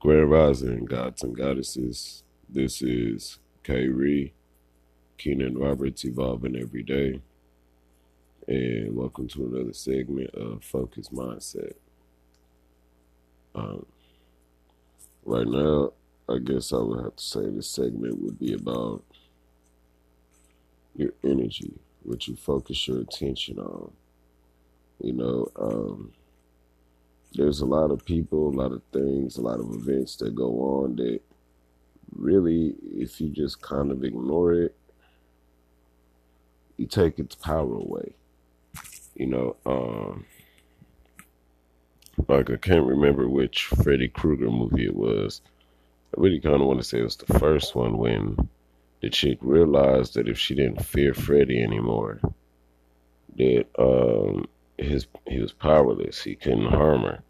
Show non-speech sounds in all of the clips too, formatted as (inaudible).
Grand Rising, gods and goddesses. This is K Ree, Keenan Roberts, evolving every day. And welcome to another segment of Focus Mindset. Um, right now, I guess I would have to say this segment would be about your energy, what you focus your attention on. You know, um, there's a lot of people, a lot of things, a lot of events that go on that really, if you just kind of ignore it, you take its power away. You know, um, like I can't remember which Freddy Krueger movie it was. I really kind of want to say it was the first one when the chick realized that if she didn't fear Freddy anymore, that um, his he was powerless. He couldn't harm her,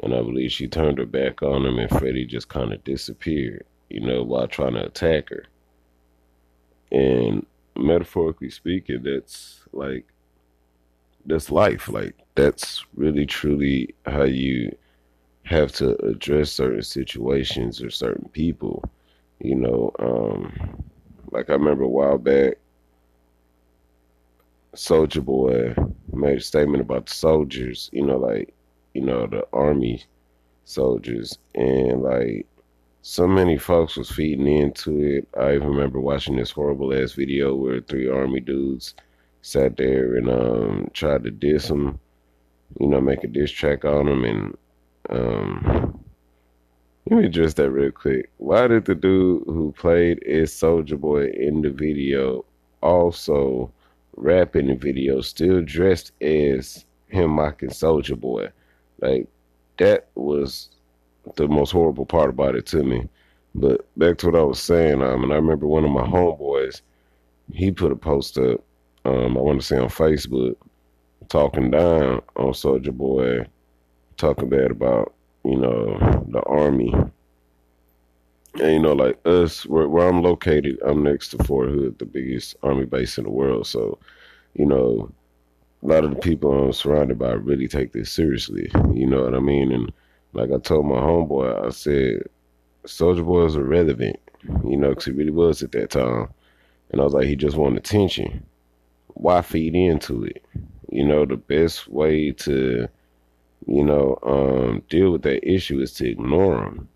and I believe she turned her back on him, and Freddy just kind of disappeared. You know, while trying to attack her. And metaphorically speaking, that's like that's life. Like that's really truly how you have to address certain situations or certain people. You know, um, like I remember a while back, Soldier Boy made a statement about the soldiers, you know, like, you know, the army soldiers. And like so many folks was feeding into it. I even remember watching this horrible ass video where three army dudes sat there and um tried to diss him, you know, make a diss track on him and um let me address that real quick. Why did the dude who played as Soldier Boy in the video also rap in the video, still dressed as him mocking Soldier Boy? Like that was the most horrible part about it to me. But back to what I was saying, um, and I remember one of my homeboys, he put a post up, um, I want to say on Facebook, talking down on Soldier Boy, talking bad about you know, the army. And you know, like us, where, where I'm located, I'm next to Fort Hood, the biggest army base in the world. So, you know, a lot of the people I'm surrounded by really take this seriously. You know what I mean? And like I told my homeboy, I said, Soldier Boy is irrelevant, you know, because he really was at that time. And I was like, he just wanted attention. Why feed into it? You know, the best way to you know, um, deal with that issue is to ignore them.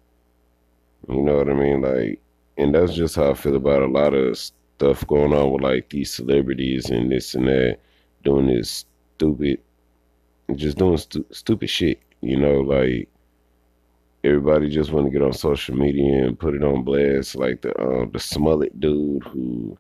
You know what I mean? Like, and that's just how I feel about a lot of stuff going on with like these celebrities and this and that, doing this stupid, just doing stu- stupid shit. You know, like everybody just want to get on social media and put it on blast, like the um, the Smollett dude who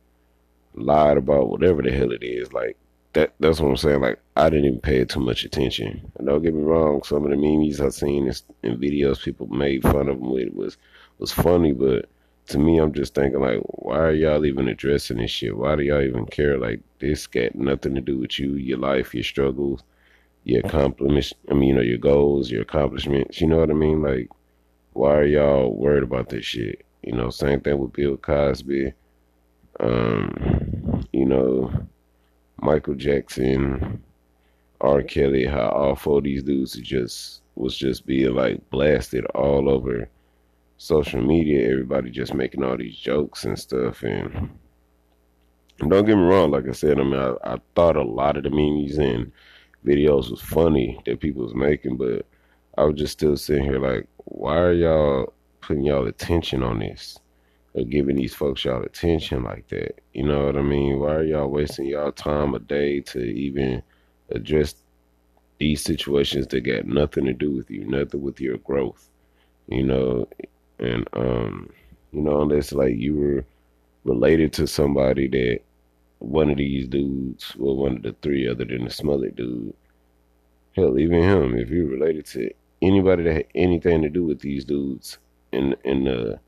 lied about whatever the hell it is. Like that that's what I'm saying. Like I didn't even pay too much attention. And don't get me wrong, some of the memes I've seen in videos people made fun of them with was was funny, but to me, I'm just thinking like, why are y'all even addressing this shit? Why do y'all even care? Like this got nothing to do with you, your life, your struggles, your accomplishments. I mean, you know, your goals, your accomplishments. You know what I mean? Like, why are y'all worried about this shit? You know, same thing with Bill Cosby. Um, you know, Michael Jackson, R. Kelly, how all four of these dudes just was just being like blasted all over social media. Everybody just making all these jokes and stuff. And, don't get me wrong, like I said, I mean, I, I thought a lot of the memes and videos was funny that people was making, but I was just still sitting here like, why are y'all putting y'all attention on this? or giving these folks y'all attention like that. You know what I mean? Why are y'all wasting y'all time a day to even address these situations that got nothing to do with you, nothing with your growth? You know, and um, you know, unless like you were related to somebody that one of these dudes, well, one of the three other than the Smollett dude, hell, even him, if you're related to anybody that had anything to do with these dudes in in the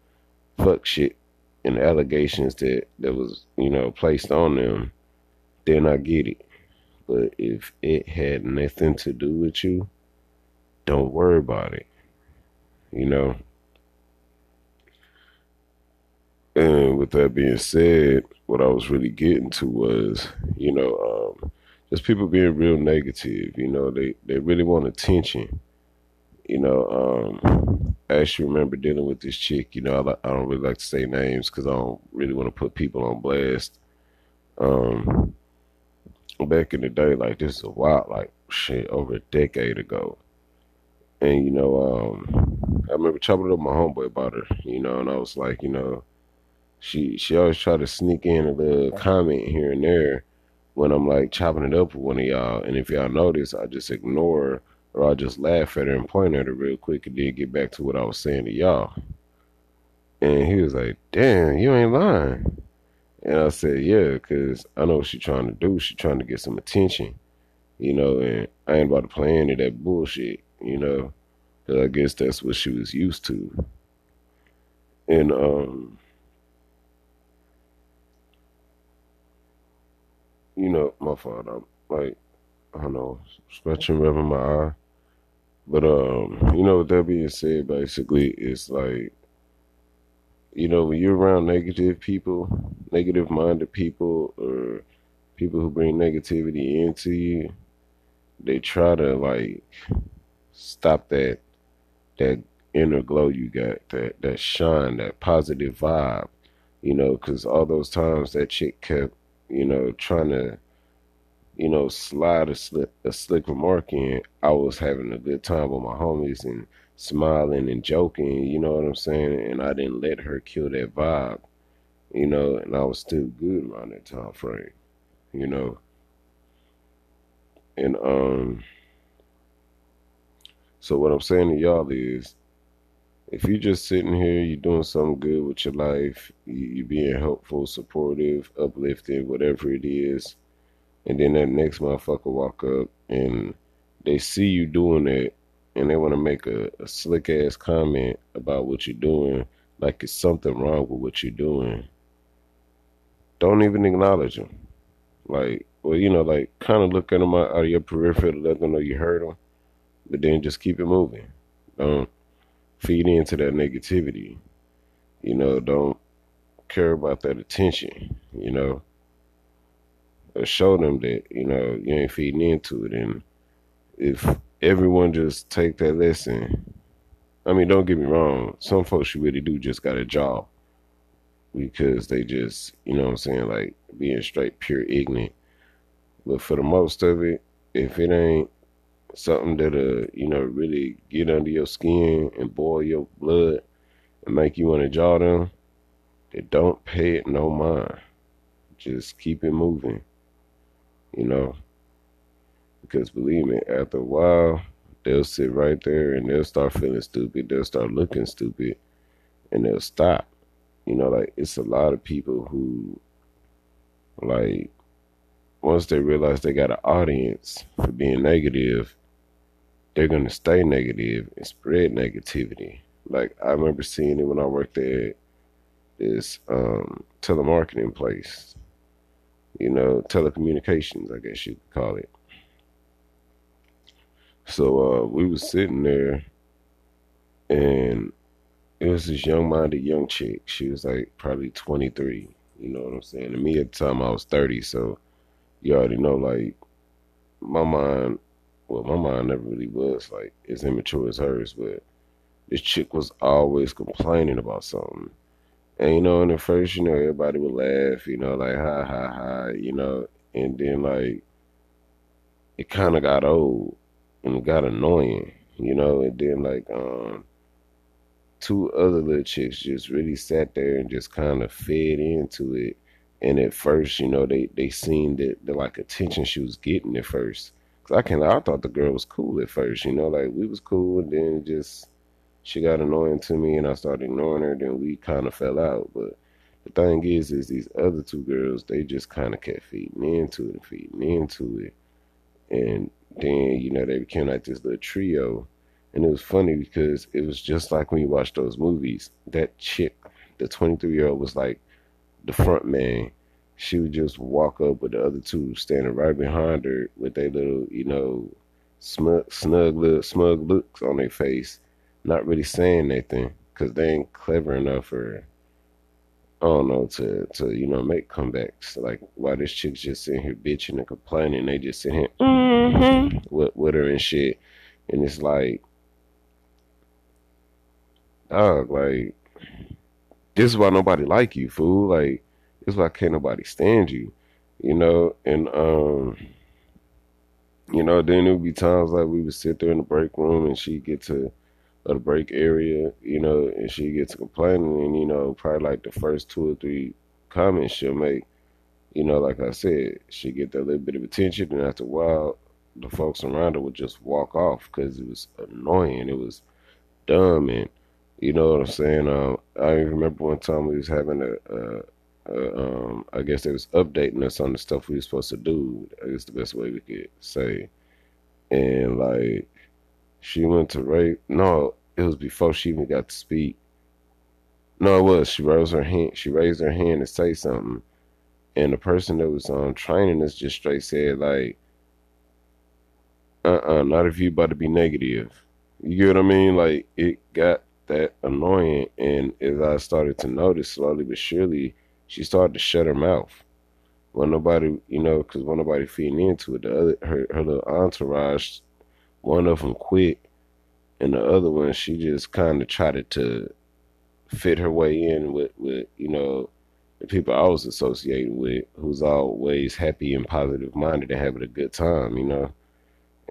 fuck shit and allegations that that was you know placed on them, then I get it. But if it had nothing to do with you, don't worry about it. You know. And with that being said, what I was really getting to was, you know, um, just people being real negative. You know, they they really want attention. you know, um, I actually remember dealing with this chick. You know, I, I don't really like to say names because I don't really want to put people on blast. Um, back in the day, like this is a while, like shit, over a decade ago. And you know, um, I remember chopping up my homeboy about her. You know, and I was like, you know, she she always try to sneak in a little comment here and there when I'm like chopping it up with one of y'all. And if y'all notice, I just ignore her or I'll just laugh at her and point at her real quick and then get back to what I was saying to y'all. And he was like, damn, you ain't lying. And I said, yeah, because I know what she's trying to do. She's trying to get some attention, you know, and I ain't about to play any of that bullshit, you know, because I guess that's what she was used to. And, um, you know, my fault. I'm like, I don't know, scratching, rubbing my eye. But um, you know, with that being said, basically, it's like, you know, when you're around negative people, negative minded people, or people who bring negativity into you, they try to like stop that that inner glow you got, that that shine, that positive vibe, you know, because all those times that chick kept, you know, trying to you know, slide a slick a slick remark in, I was having a good time with my homies and smiling and joking, you know what I'm saying? And I didn't let her kill that vibe, you know, and I was still good around that time frame, you know. And um so what I'm saying to y'all is if you're just sitting here, you're doing something good with your life, you, are being helpful, supportive, uplifting, whatever it is, and then that next motherfucker walk up and they see you doing it and they want to make a, a slick ass comment about what you're doing like it's something wrong with what you're doing don't even acknowledge them like well you know like kind of look at them out, out of your peripheral let them know you heard them but then just keep it moving. Don't feed into that negativity you know don't care about that attention you know uh, show them that you know you ain't feeding into it. And if everyone just take that lesson, I mean, don't get me wrong. Some folks you really do just got a job because they just, you know, what I'm saying, like being straight pure ignorant. But for the most of it, if it ain't something that uh, you know, really get under your skin and boil your blood and make you want to jaw them, then don't pay it no mind. Just keep it moving you know. Because believe me, after a while, they'll sit right there and they'll start feeling stupid. They'll start looking stupid and they'll stop. You know, like it's a lot of people who, like, once they realize they got an audience for being negative, they're to stay negative and spread negativity. Like, I remember seeing it when I worked at this um, telemarketing place you know, telecommunications, I guess you could call it. So uh, we was sitting there, and it was this young-minded young chick. She was like probably 23. You know what I'm saying? And me at the time, I was 30. So you already know, like, my mind, well, my mind never really was like as immature as hers, but this chick was always complaining about something. And you know, in the first, you know, everybody would laugh, you know, like ha ha ha, you know, and then like it kind of got old and got annoying, you know, and then like um two other little chicks just really sat there and just kind of fed into it. And at first, you know, they they seen that the like attention she was getting at first. I can I thought the girl was cool at first, you know, like we was cool, and then just she got annoying to me and I started ignoring her, then we kind of fell out. But the thing is, is these other two girls, they just kind of kept feeding into it and feeding into it. And then, you know, they became like this little trio. And it was funny because it was just like when you watch those movies. That chick, the 23 year old, was like the front man. She would just walk up with the other two standing right behind her with their little, you know, smug, snug, little, smug looks on their face not really saying anything because they ain't clever enough or I don't know to to you know make comebacks. Like why this chick's just sitting here bitching and complaining, they just sitting here mm-hmm. with with her and shit, and it's like dog, like this is why nobody like you, fool. Like is why can't nobody stand you, you know. And um, you know, then there would be times like we would sit there in the break room and she'd get to the break area, you know, and she gets complaining, and you know, probably like the first two or three comments she'll make, you know, like I said, she get that little bit of attention, and after a while, the folks around her would just walk off because it was annoying, it was dumb, and you know what I'm saying. Um, I remember one time we was having a, a, a um, I guess they was updating us on the stuff we was supposed to do. I guess the best way we could say, and like she went to rape. No, it was before she even got to speak. No, it was. She raised her hand. She raised her hand to say something, and the person that was on um, training us just straight said like, "Uh, uh not if you about to be negative." You get what I mean? Like it got that annoying, and as I started to notice slowly but surely, she started to shut her mouth. When nobody, you know, because when nobody feeding into it, the other her her little entourage one of them quit, and the other one she just kind of tried to fit her way in with with you know the people I was associated with, who's always happy and positive minded and having a good time, you know.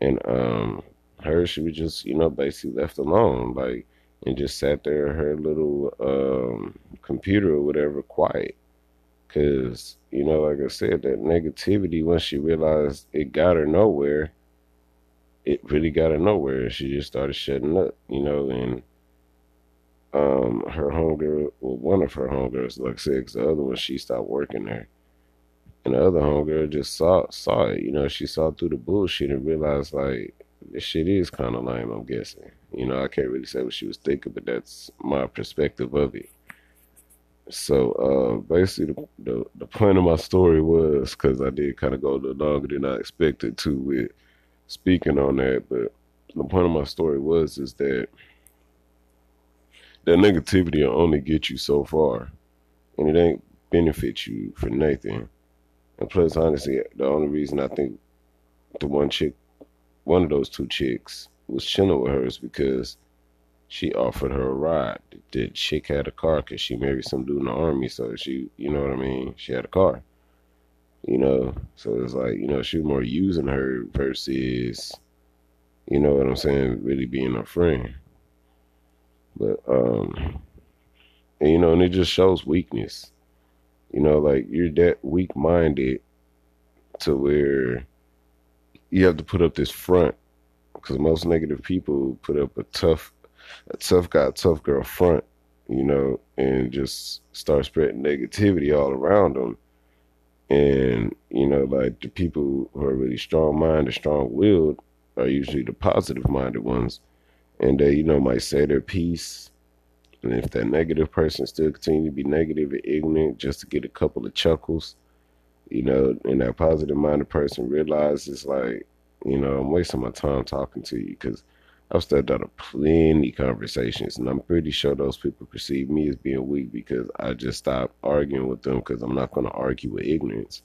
And um, her she was just you know basically left alone, like and just sat there her little um, computer or whatever quiet. Cause you know, like I said, that negativity once she realized it got her nowhere, it really got her nowhere. She just started shutting up, you know, and um, her homegirl, well, one of her homegirls, like six, the other one, she stopped working there. And the other homegirl just saw saw it, you know, she saw through the bullshit and realized like this shit is kind of lame. I'm guessing, you know, I can't really say what she was thinking, but that's my perspective of it. So uh, basically, the, the, the point of my story was because I did kind of go a little longer than I expected to with speaking on that, but the point of my story was is that that negativity will only get you so far, and it ain't benefit you for nothing. And plus, honestly, the only reason I think the one chick, one of those two chicks, was chilling with her is because she offered her a ride. The chick had a car because she married some dude in the army, so she, you know what I mean? She had a car you know. So it's like, you know, she was more using her versus, you know what I'm saying, really being a friend. But um and, you know, and it just shows weakness. You know, like you're that weak minded to where you have to put up this front because most negative people put up a tough a tough guy, tough girl front, you know, and just start spreading negativity all around them and, you know, like the people who are really strong minded, strong willed are usually the positive minded ones. And they, you know, might say their piece. And if that negative person still continue to be negative and ignorant just to get a couple of chuckles, you know, and that positive minded person realizes like, you know, I'm wasting my time talking to you because I've stepped out of plenty conversations, and I'm pretty sure those people perceive me as being weak because I just stopped arguing with them because I'm not going to argue with ignorance,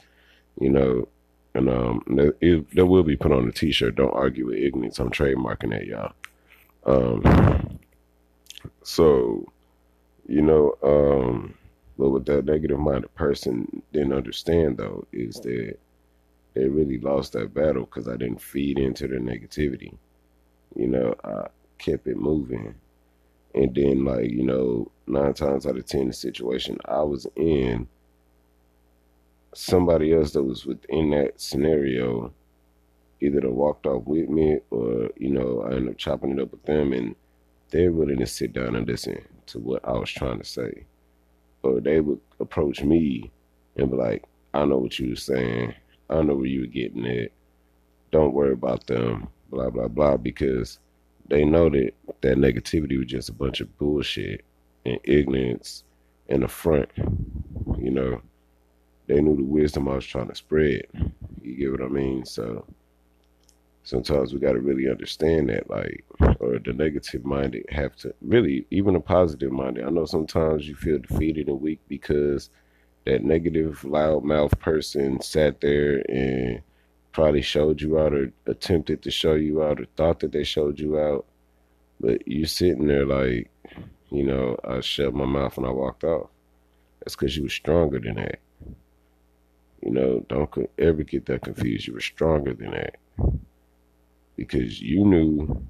you know. And um, it, there will be put on a T-shirt. Don't argue with ignorance. I'm trademarking that, y'all. Um, so, you know, um, but what that negative-minded person didn't understand though is that they really lost that battle because I didn't feed into their negativity you know, I kept it moving. And then, like, you know, nine times out of ten, the situation I was in, somebody else that was within that scenario either they walked off with me or, you know, I ended up chopping it up with them and they're willing to sit down and listen to what I was trying to say. Or they would approach me and be like, I know what you were saying. I know where you were getting at. Don't worry about them blah blah blah because they know that that negativity was just a bunch of bullshit and ignorance and the front. You know, they knew the wisdom I was trying to spread. You get what I mean? So sometimes we got to really understand that, like, or the negative minded have to really, even a positive minded. I know sometimes you feel defeated and weak because that negative, loudmouth person sat there and probably showed you out or attempted to show you out or thought that they showed you out. But you're sitting there like, you know, I shut my mouth and I walked off. That's because you were stronger than that. You know, don't ever get that confused. You were stronger than that because you knew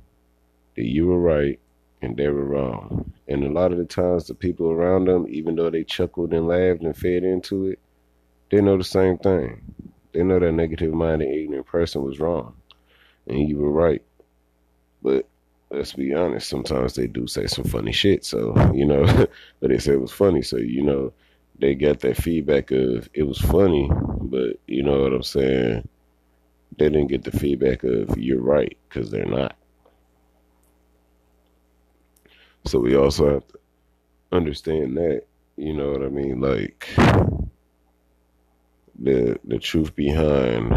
that you were right and they were wrong. And a lot of the times, the people around them, even though they chuckled and laughed and fed into it, they know the same thing. They know that negative minded, ignorant person was wrong and you were right. But let's be honest, sometimes they do say some funny shit. So, you know, (laughs) but they said it was funny. So, you know, they got that feedback of it was funny, but you know what I'm saying? They didn't get the feedback of you're right because they're not. So we also have to understand that, you know what I mean? Like the the truth behind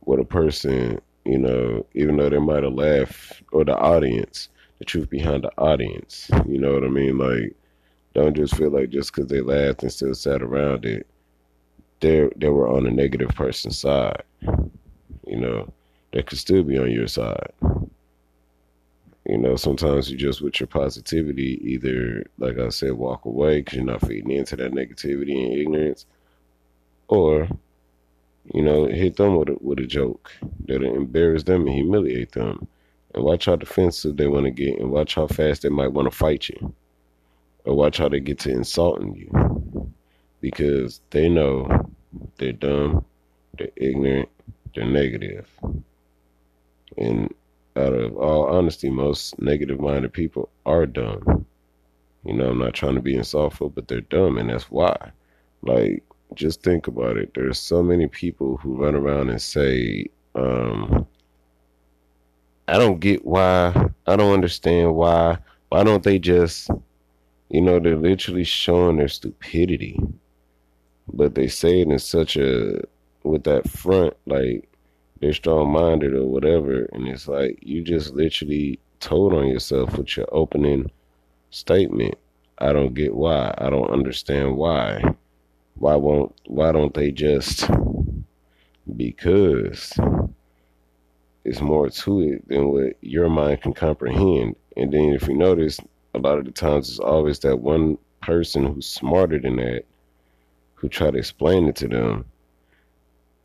what a person, you know, even though they might have laughed or the audience, the truth behind the audience. You know what I mean? Like don't just feel like just because they laughed and still sat around it, they they were on the negative person's side. You know, they could still be on your side. You know, sometimes you just with your positivity, either like I said, walk away because you're not feeding into that negativity and ignorance, or you know, hit them with a, with a joke that'll embarrass them and humiliate them, and watch how defensive they want to get, and watch how fast they might want to fight you or watch how they get to insulting you because they know they're dumb, they're ignorant, they're. And out of all honesty, most negative minded people are dumb. You know, I'm not trying to be insultful, but they're dumb, and that's why. Like, just think about it. There's so many people who run around and say, um, I don't get why, I don't understand why. Why don't they just you know, they're literally showing their stupidity. But they say it in such a with that front, like they're strong minded or whatever, and it's like you just literally told on yourself with your opening statement. I don't get why. I don't understand why. Why won't why don't they just because it's more to it than what your mind can comprehend. And then if you notice, a lot of the times it's always that one person who's smarter than that who try to explain it to them.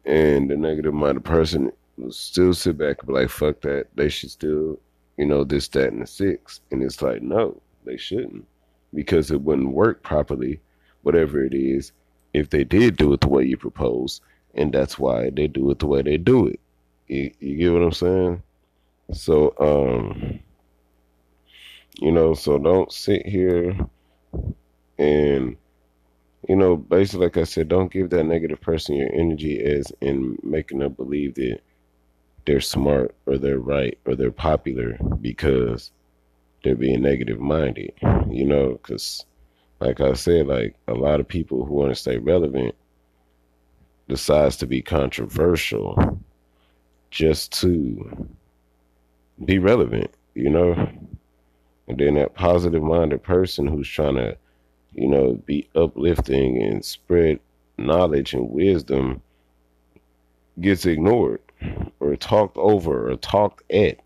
And the negative minded person will still sit back and be like, fuck that. They should still, you know, this, that, and the six. And it's like, no, they shouldn't. Because it wouldn't work properly, whatever it is, if they did do it the way you propose. And that's why they do it the way they do it. You, you get what I'm saying? So, um, you know, so don't sit here and, you know, basically, like I said, don't give that negative person your energy as in making them believe that they're smart or they're right or they're popular because they're being negative minded, you know, because, like I said, like a lot of people who want to stay relevant decides to be controversial just to be relevant, you know. And then that positive minded person who's trying to, you know, be uplifting and spread knowledge and wisdom gets ignored or talked over or talked at.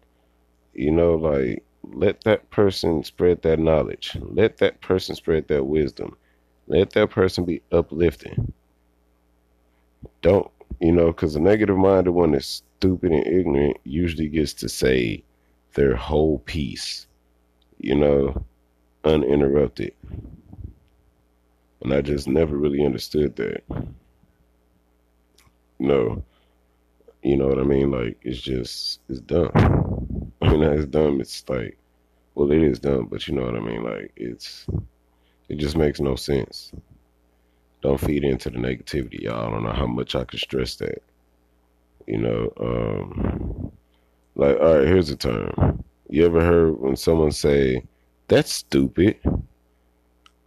You know, like let that person spread that knowledge. Let that person spread that wisdom. Let that person be uplifting. Don't, you know, because the negative minded one is stupid and ignorant usually gets to say their whole piece you know, uninterrupted. And I just never really understood that. No. You know what I mean? Like, it's just, it's dumb. Mean, it's dumb. It's like, well, it is dumb, but you know what I mean? Like, it's, it just makes no sense. Don't feed into the negativity, y'all. I don't know how much I can stress that. You know, um, like, all right, here's a term you ever heard when someone say, that's stupid?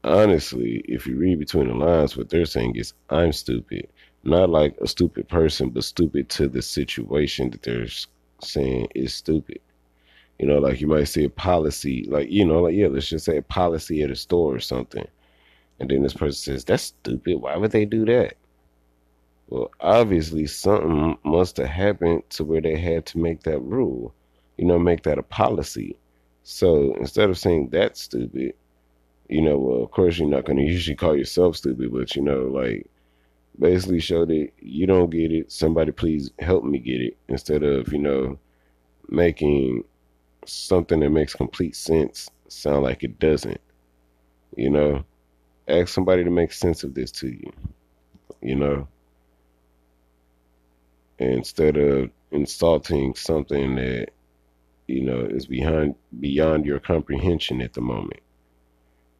Honestly, if you read between the lines, what they're saying is, I'm stupid. Not like a stupid person, but stupid to the situation that they're saying is stupid. You know, like you might say a policy, like, you know, like, yeah, let's just say a policy at a store or something. And then this person says, that's stupid. Why would they do that? Well, obviously, something must have happened to where they had to make that rule you know, make that a policy. So instead of saying that's stupid, you know, well, of course you're not going to usually call yourself stupid, but you know, like basically show that you don't get it. Somebody please help me get it instead of, you know, making something that makes complete sense sound like it doesn't. You know, ask somebody to make sense of this to you. You know, instead of insulting something that you know is behind beyond your comprehension at the moment.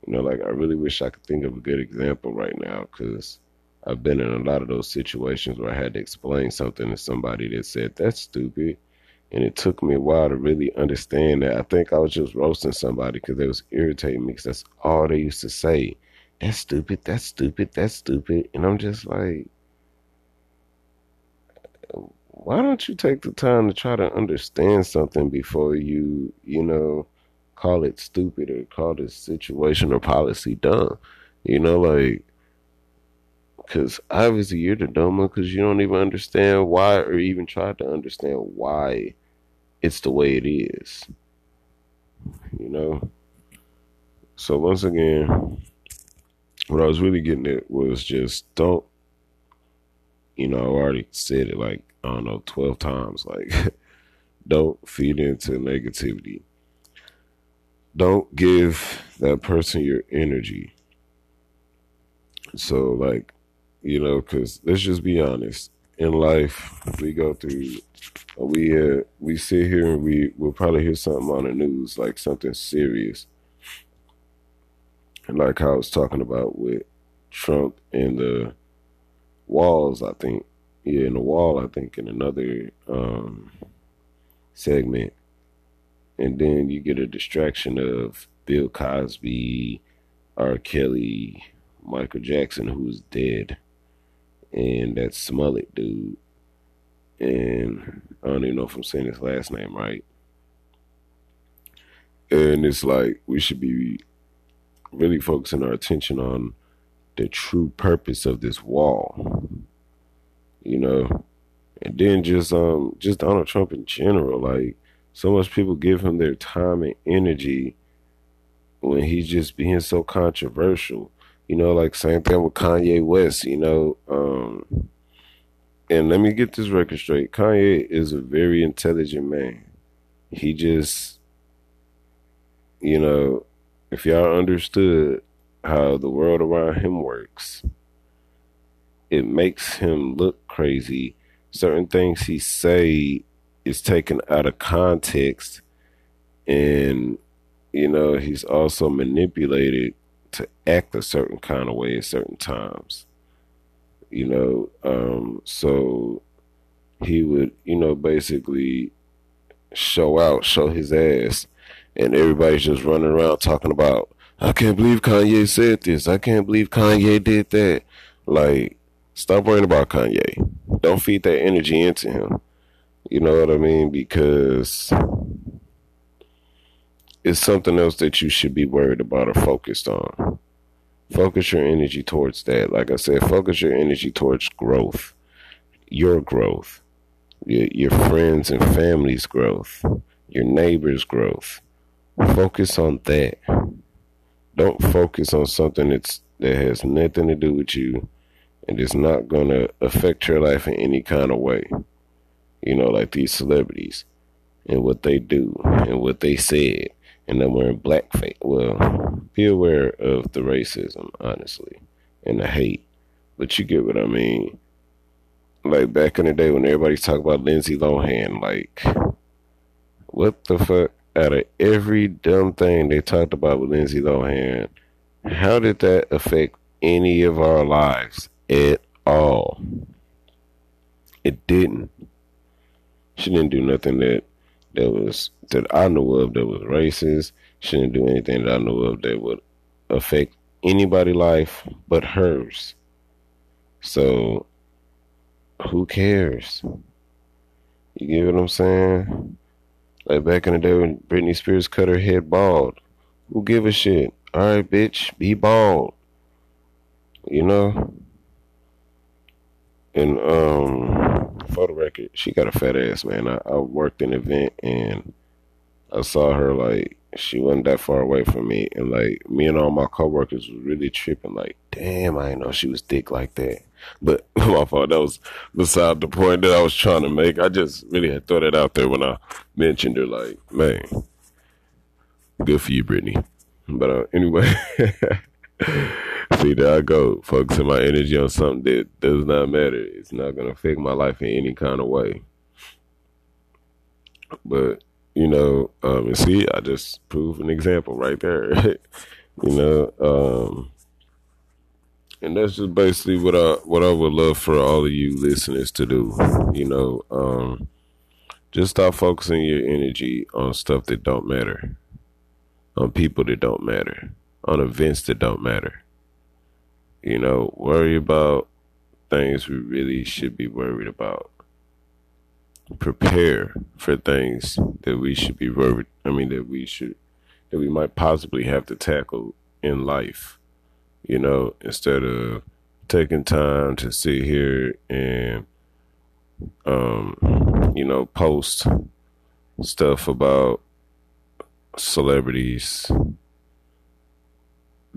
You know, like I really wish I could think of a good example right now because I've been in a lot of those situations where I had to explain something to somebody that said that's stupid, and it took me a while to really understand that. I think I was just roasting somebody because they was irritating me because that's all they used to say. That's stupid. That's stupid. That's stupid. And I'm just like, why don't you take the time to try to understand something before you, you know, call it stupid or call this situation or policy dumb. You know, like, because obviously you're the dumb one because you don't even understand why or even try to understand why it's the way it is. You know? So, once again, what I was really getting at was just don't, you know, I already said it like, I don't know, 12 times. Like, (laughs) don't feed into negativity don't give that person your energy. So, like, you know, because let's just be honest. In life, we go through, we uh, we sit here and we we'll probably hear something on the news, like something serious, and like I was talking about with Trump and the walls. I think, yeah, in the wall. I think in another um, segment and then you get a distraction of Bill Cosby, R. Kelly, Michael Jackson, who's dead, and that Smollett dude, and I don't even know if I'm saying his last name right. And it's like we should be really focusing our attention on the true purpose of this wall, you know, and then just um just Donald Trump in general, like so much people give him their time and energy when he's just being so controversial. You know, like same thing with Kanye West, you know. Um, and let me get this record straight. Kanye is a very intelligent man. He just, you know, if y'all understood how the world around him works, it makes him look crazy. Certain things he say is taken out of context and you know he's also manipulated to act a certain kind of way at certain times you know um, so he would you know basically show out show his ass and everybody's just running around talking about i can't believe kanye said this. I can't believe kanye did that. Like stop worrying about kanye. Don't feed that energy into him. You know what I mean? Because it's something else that you should be worried about or focused on. Focus your energy towards that. Like I said, focus your energy towards growth, your growth, your, your friends and family's growth, your neighbor's growth. Focus on that. Don't focus on something that's that has nothing to do with you and is not going to affect your life in any kind of way you know, like these celebrities and what they do and what they said. And they're wearing blackface. Well, be aware of the racism, honestly, and the hate. But you get what I mean. Like back in the day when everybody's talking about Lindsay Lohan, like, what the fuck? Out of every dumb thing they talked about with Lindsay Lohan, how did that affect any of our lives at all? It didn't. She didn't do nothing that that was that I know of that was racist. She didn't do anything that I know of that would affect anybody' life but hers. So who cares? You get what I'm saying? Like back in the day when Britney Spears cut her head bald. Who give a shit? Alright, bitch, be bald. You know? And um for the record, she got a fat ass, man. I, I worked an event and I saw her like she wasn't that far away from me, and like me and all my coworkers was really tripping. Like, damn, I didn't know she was thick like that. But (laughs) my fault. That was beside the point that I was trying to make. I just really had thrown it out there when I mentioned her. Like, man, good for you, Britney. But uh, anyway, (laughs) see, there I go, focusing my energy on something that does not matter. It's not gonna affect my life in any kind of way. But you know, um, and see, I just proved an example right there. (laughs) you know, um, and that's just basically what I what I would love for all of you listeners to do. You know, um, just stop focusing your energy on stuff that don't matter, on people that don't matter, on events that don't matter. You know, worry about things we really should be worried about prepare for things that we should be worried. I mean, that we should, that we might possibly have to tackle in life, you know, instead of taking time to sit here and, um, you know, post stuff about celebrities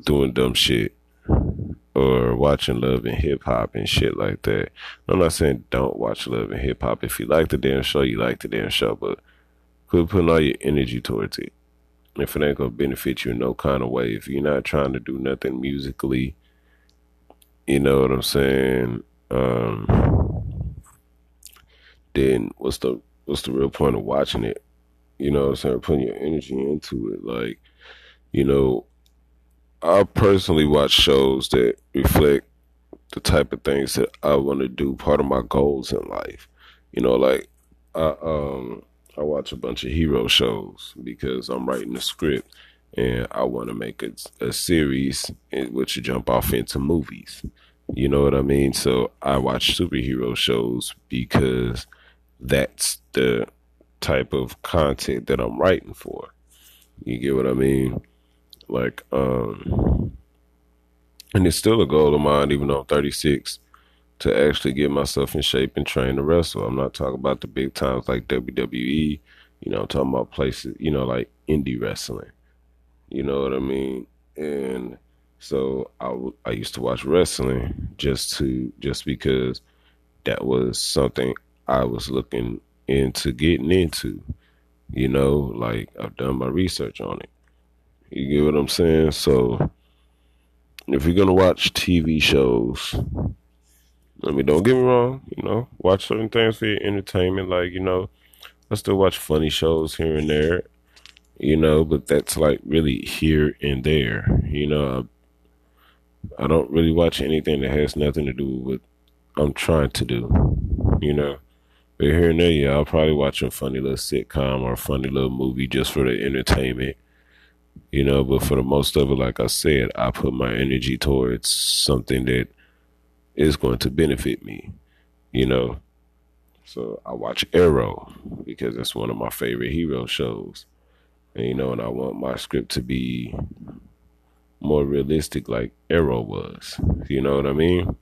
doing dumb shit or watching Love and Hip Hop and shit like that. I'm not saying don't watch Love and Hip Hop. If you like the damn show, you like the damn show, but quit putting all your energy towards it. If it ain't gonna benefit you in no kind of way, if you're not trying to do nothing musically, you know what I'm saying? Um, then what's the what's the real point of watching it? You know what I'm saying? Putting your energy into it, like you know, I personally watch shows that reflect the type of things that I want to do, part of my goals in life. You know, like I um I watch a bunch of hero shows because I'm writing a script and I want to make a, a series in which you jump off into movies. You know what I mean? So I watch superhero shows because that's the type of content that I'm writing for. You get what I mean? Like, um, and it's still a goal of mine, even though I'm 36, to actually get myself in shape and train to wrestle. I'm not talking about the big times like WWE. You know, I'm talking about places, you know, like indie wrestling. You know what I mean? And so I, used to watch wrestling just to just because that was something I was looking into getting into. You know, like I've done my research on it. You get what I'm saying? So if you're gonna watch TV shows, I mean, don't get me wrong. You know, watch certain things for your entertainment. Like you know, I still watch funny shows here and there. You know, but that's like really here and there. You know, I, I don't really watch anything that has nothing to do with what I'm trying to do. You know. But here and there, yeah, I'll probably watch a funny little sitcom or a funny little movie just for the entertainment you know, but for the most of it, like I said, I put my energy towards something that is going to benefit me, you know. So I watch Arrow because it's one of my favorite hero shows. And, you know, and I want my script to be more realistic like Arrow was. You know what I mean?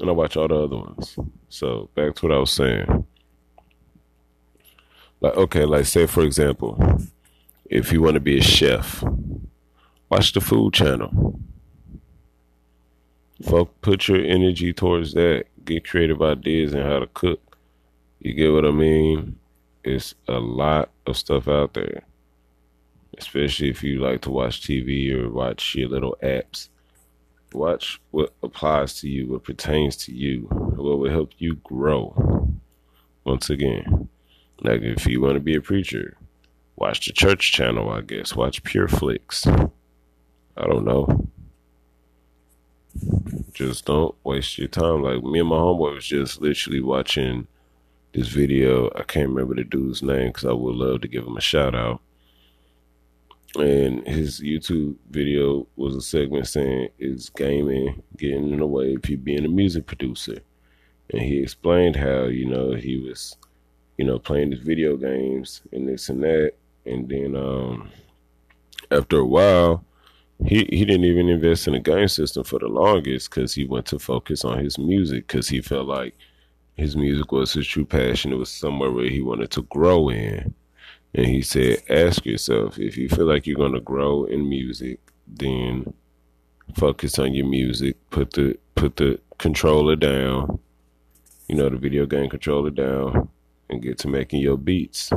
And I watch all the other ones. So back to what I was saying. Like okay, like say for example, if you want to be a chef, watch the Food Channel. Fuck, put your energy towards that. Get creative ideas and how to cook. You get what I mean? It's a lot of stuff out there. Especially if you like to watch TV or watch your little apps. Watch what applies to you, what pertains to you, what will help you grow. Once again, like if you want to be a preacher, Watch the church channel, I guess. Watch Pure Flix. I don't know. Just don't waste your time. Like me and my homeboy was just literally watching this video. I can't remember the dude's name because I would love to give him a shout out. And his YouTube video was a segment saying, Is gaming getting in the way of you being a music producer? And he explained how, you know, he was, you know, playing his video games and this and that and then um, after a while, he he didn't even invest in a game system for the longest because he went to focus on his music because he felt like his music was his true passion. It was somewhere where he wanted to grow in. And he said, ask yourself if you feel like you're going to grow in music, then focus on your music. Put the put the controller down, you know, the video game controller down, and get to making your beats.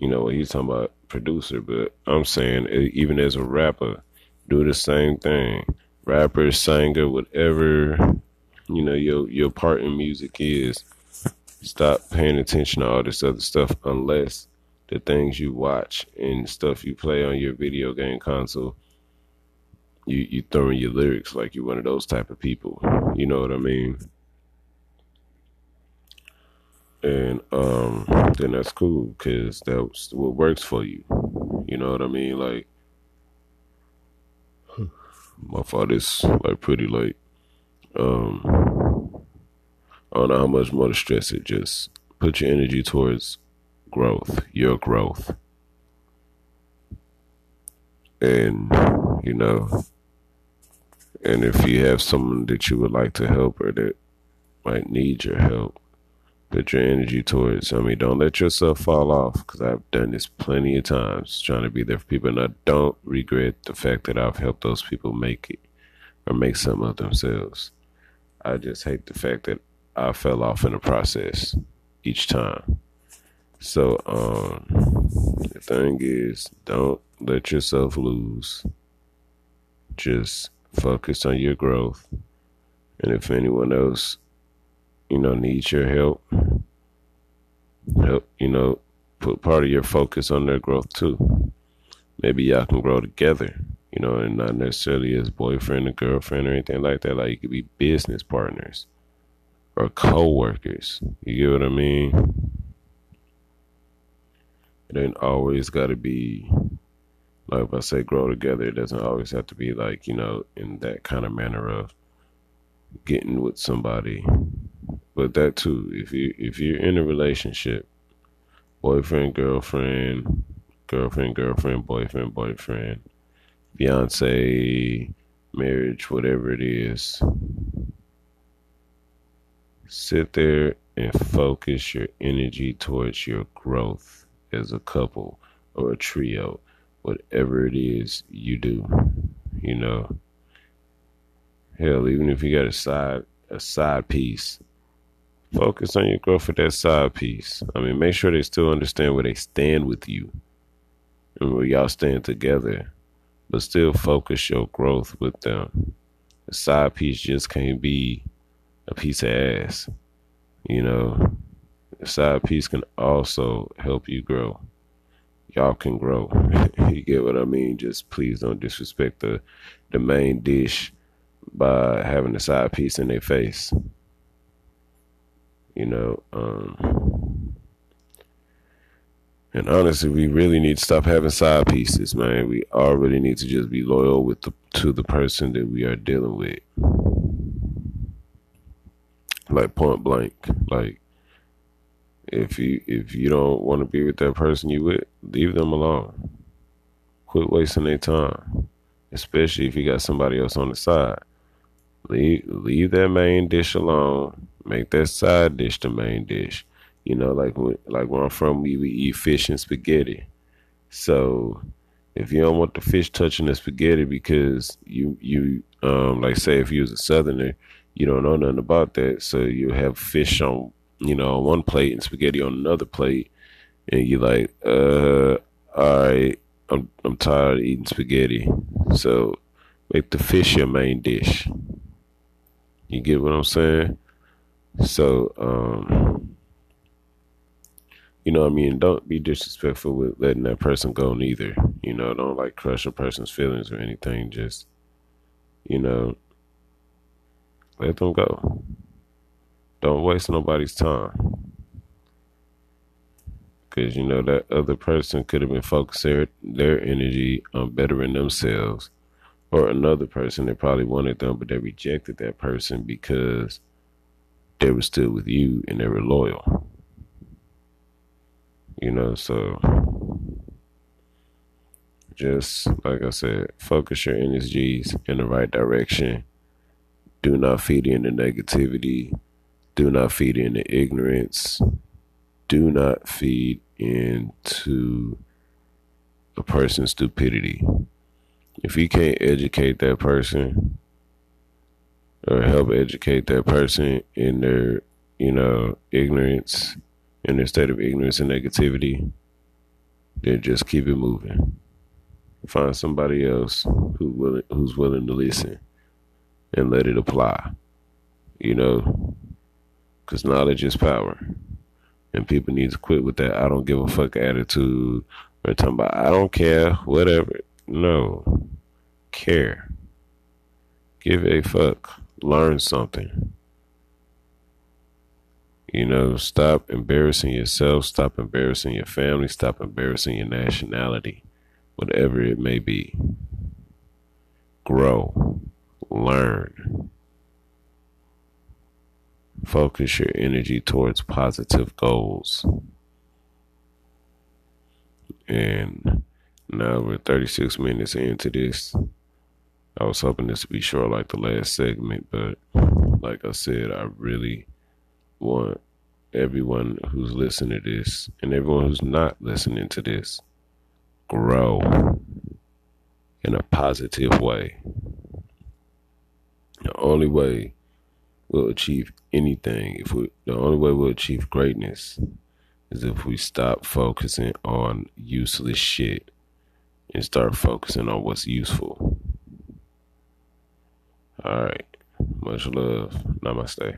You know what he's talking about, producer, but I'm saying even as a rapper, do the same thing. Rapper, singer, whatever you know your your part in music is. Stop paying attention to all this other stuff unless the things you watch and stuff you play on your video game console you you throwing your lyrics like you're one of those type of people. You know what I mean? And um, then that's cool because that's what works for you. You know what I mean? Like, my fault is like pretty late. Um, I don't know how much more to stress it. Just put your energy towards growth, your growth. And, you know, and if you have someone that you would like to help or that might need your help, put your energy towards. I mean, don't let yourself fall off because I've done this plenty of times trying to be there for people. And I don't regret the fact that I've helped those people make it or make something of themselves. I just hate the fact that I fell off in the process each time. So, um, the thing is, don't let yourself lose. Just focus on your growth. And if anyone else, you know, needs your help, help, you know, put part of your focus on their growth too. Maybe y'all can grow together, you know, and not necessarily as boyfriend or girlfriend or anything like that. Like you could be business partners or co-workers. You get what I mean? It ain't always got to be like if I say grow together, it doesn't always have to be like, you know, in that kind of manner of getting with somebody. But that too, if you if you're in a relationship, boyfriend, girlfriend, girlfriend, girlfriend, boyfriend, boyfriend, fiance, marriage, whatever it is, sit there and focus your energy towards your growth as a couple or a trio whatever it is you do. You know, hell, even if you got a side a side piece, focus on your growth for that side piece. I mean, make sure they still understand where they stand with you and where y'all stand together, but still focus your growth with them. The side piece just can't be a piece of ass. You know, the side piece can also help you grow y'all can grow. (laughs) you get what I mean? Just please don't disrespect the the main dish by having a side piece in their face. You know, um, and honestly, we really need to stop having side pieces, man. We all really need to just be loyal with the to the person that we are dealing with. Like point blank. Like if you if you don't want to be with that person you with, leave them alone. Quit wasting their time, especially if you got somebody else on the side. Leave leave that main dish alone. Make that side dish the main dish. You know, like when, like where I'm from, we, we eat fish and spaghetti. So if you don't want the fish touching the spaghetti because you you um like say if you was a southerner, you don't know nothing about that, so you have fish on you know, on one plate and spaghetti on another plate, and you're like, uh, all right, I'm I'm tired of eating spaghetti, so make the fish your main dish. You get what I'm saying? So, um, you know, I mean, don't be disrespectful with letting that person go neither. You know, don't like crush a person's feelings or anything. Just, you know, let them go. Don't waste nobody's time. Because, you know, that other person could have been focusing their, their energy on bettering themselves. Or another person that probably wanted them, but they rejected that person because they were still with you and they were loyal. You know, so just like I said, focus your energies in the right direction. Do not feed into negativity do not feed into ignorance. Do not feed into a person's stupidity. If you can't educate that person or help educate that person in their, you know, ignorance, in their state of ignorance and negativity, then just keep it moving. Find somebody else who willing, who's willing to listen and let it apply. You know, because knowledge is power, and people need to quit with that "I don't give a fuck" attitude or talking about "I don't care," whatever. No, care. Give a fuck. Learn something. You know, stop embarrassing yourself, stop embarrassing your family, stop embarrassing your nationality, whatever it may be. Grow, learn. Focus your energy towards positive goals. And now we're 36 minutes into this. I was hoping this would be short like the last segment, but like I said, I really want everyone who's listening to this and everyone who's not listening to this grow in a positive way. The only way we'll achieve anything, if we, the only way we'll achieve greatness is if we stop focusing on useless shit and start focusing on what's useful. All right. Much love. Namaste.